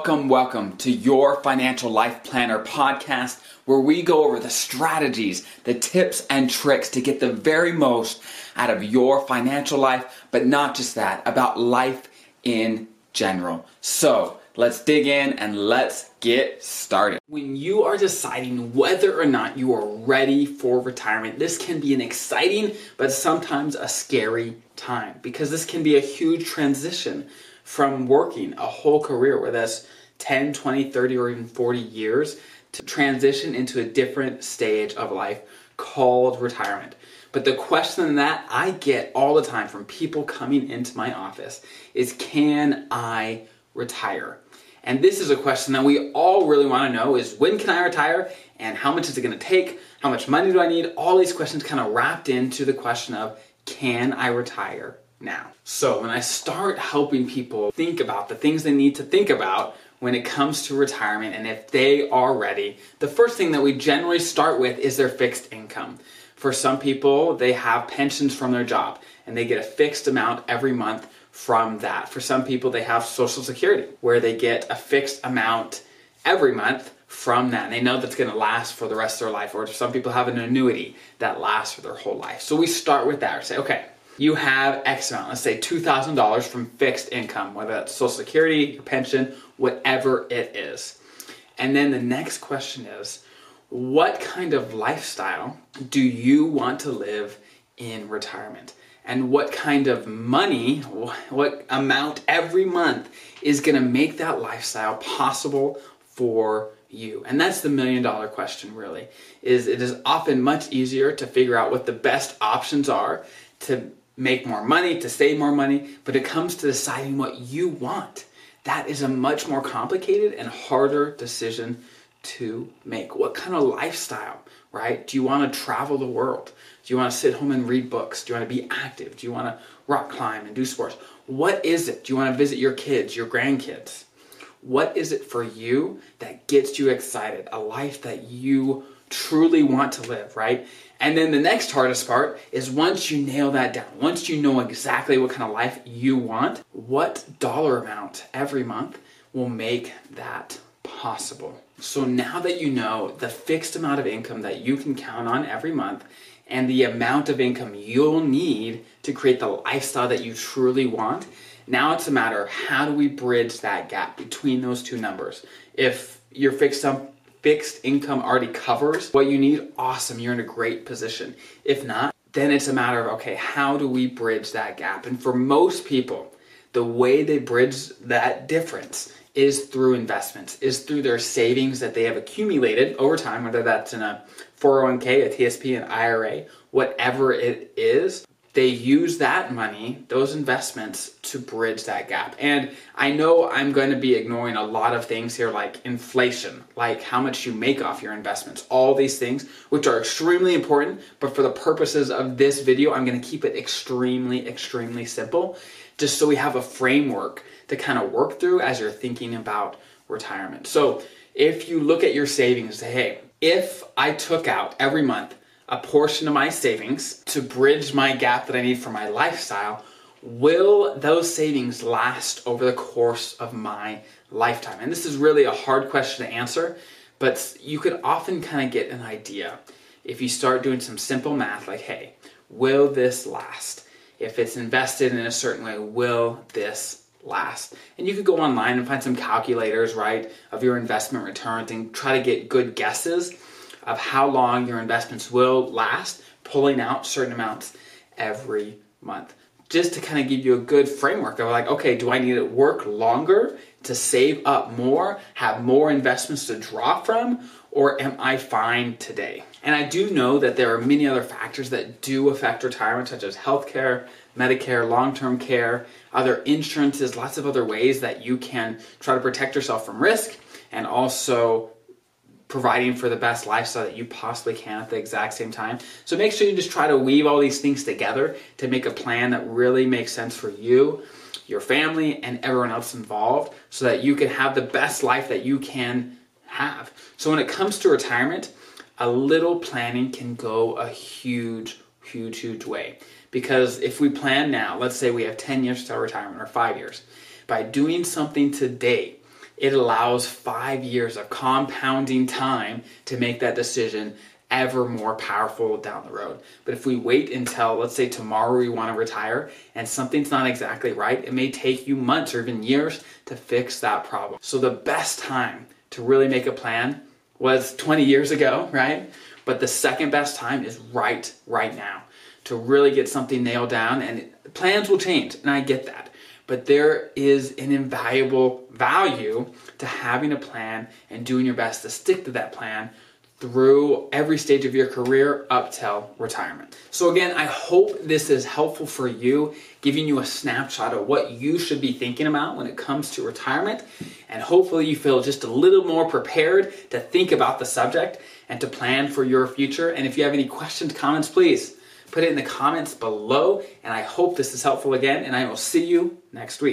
Welcome, welcome to your Financial Life Planner podcast, where we go over the strategies, the tips, and tricks to get the very most out of your financial life, but not just that, about life in general. So, let's dig in and let's get started. When you are deciding whether or not you are ready for retirement, this can be an exciting but sometimes a scary time because this can be a huge transition from working a whole career, whether that's 10, 20, 30, or even 40 years, to transition into a different stage of life called retirement. But the question that I get all the time from people coming into my office is can I retire? And this is a question that we all really want to know is when can I retire and how much is it going to take? How much money do I need? All these questions kind of wrapped into the question of can I retire now. So when I start helping people think about the things they need to think about when it comes to retirement and if they are ready, the first thing that we generally start with is their fixed income. For some people, they have pensions from their job and they get a fixed amount every month from that. For some people, they have Social Security where they get a fixed amount every month from that. And they know that's going to last for the rest of their life. Or some people have an annuity that lasts for their whole life. So we start with that. We say, okay, you have X amount, let's say $2,000 from fixed income, whether that's Social Security, your pension, whatever it is. And then the next question is, what kind of lifestyle do you want to live in retirement? And what kind of money, what amount every month is going to make that lifestyle possible for you? And that's the million dollar question really. Is it is often much easier to figure out what the best options are to make more money, to save more money, but it comes to deciding what you want. That is a much more complicated and harder decision to make. What kind of lifestyle, right? Do you want to travel the world? Do you want to sit home and read books? Do you want to be active? Do you want to rock climb and do sports? What is it? Do you want to visit your kids, your grandkids? What is it for you that gets you excited? A life that you truly want to live, right? And then the next hardest part is once you nail that down, once you know exactly what kind of life you want, what dollar amount every month will make that possible. So now that you know the fixed amount of income that you can count on every month and the amount of income you'll need to create the lifestyle that you truly want, now it's a matter of how do we bridge that gap between those two numbers. If your fixed fixed income already covers what you need, awesome, you're in a great position. If not, then it's a matter of okay, how do we bridge that gap? And for most people, the way they bridge that difference is through investments, is through their savings that they have accumulated over time, whether that's in a 401k, a TSP, an IRA, whatever it is they use that money, those investments, to bridge that gap. And I know I'm going to be ignoring a lot of things here, like inflation, like how much you make off your investments, all these things, which are extremely important. But for the purposes of this video, I'm going to keep it extremely, extremely simple, just so we have a framework to kind of work through as you're thinking about retirement. So if you look at your savings, say, hey, if I took out every month a portion of my savings to bridge my gap that I need for my lifestyle, will those savings last over the course of my lifetime? And this is really a hard question to answer, but you could often kind of get an idea if you start doing some simple math like, hey, will this last? If it's invested in a certain way, will this last? And you could go online and find some calculators, right, of your investment returns and try to get good guesses of how long your investments will last, pulling out certain amounts every month. Just to kind of give you a good framework of like, okay, do I need to work longer to save up more, have more investments to draw from, or am I fine today? And I do know that there are many other factors that do affect retirement, such as healthcare, Medicare, long term care, other insurances, lots of other ways that you can try to protect yourself from risk and also providing for the best lifestyle that you possibly can at the exact same time. So make sure you just try to weave all these things together to make a plan that really makes sense for you, your family, and everyone else involved so that you can have the best life that you can have. So when it comes to retirement, a little planning can go a huge, huge, huge way. Because if we plan now, let's say we have 10 years to our retirement or five years, by doing something today, it allows five years of compounding time to make that decision ever more powerful down the road. But if we wait until, let's say, tomorrow we want to retire and something's not exactly right, it may take you months or even years to fix that problem. So the best time to really make a plan was 20 years ago, right? But the second best time is right, right now to really get something nailed down. And plans will change, and I get that. But there is an invaluable value to having a plan and doing your best to stick to that plan through every stage of your career up till retirement. So, again, I hope this is helpful for you, giving you a snapshot of what you should be thinking about when it comes to retirement. And hopefully, you feel just a little more prepared to think about the subject and to plan for your future. And if you have any questions, comments, please put it in the comments below. And I hope this is helpful again, and I will see you next week.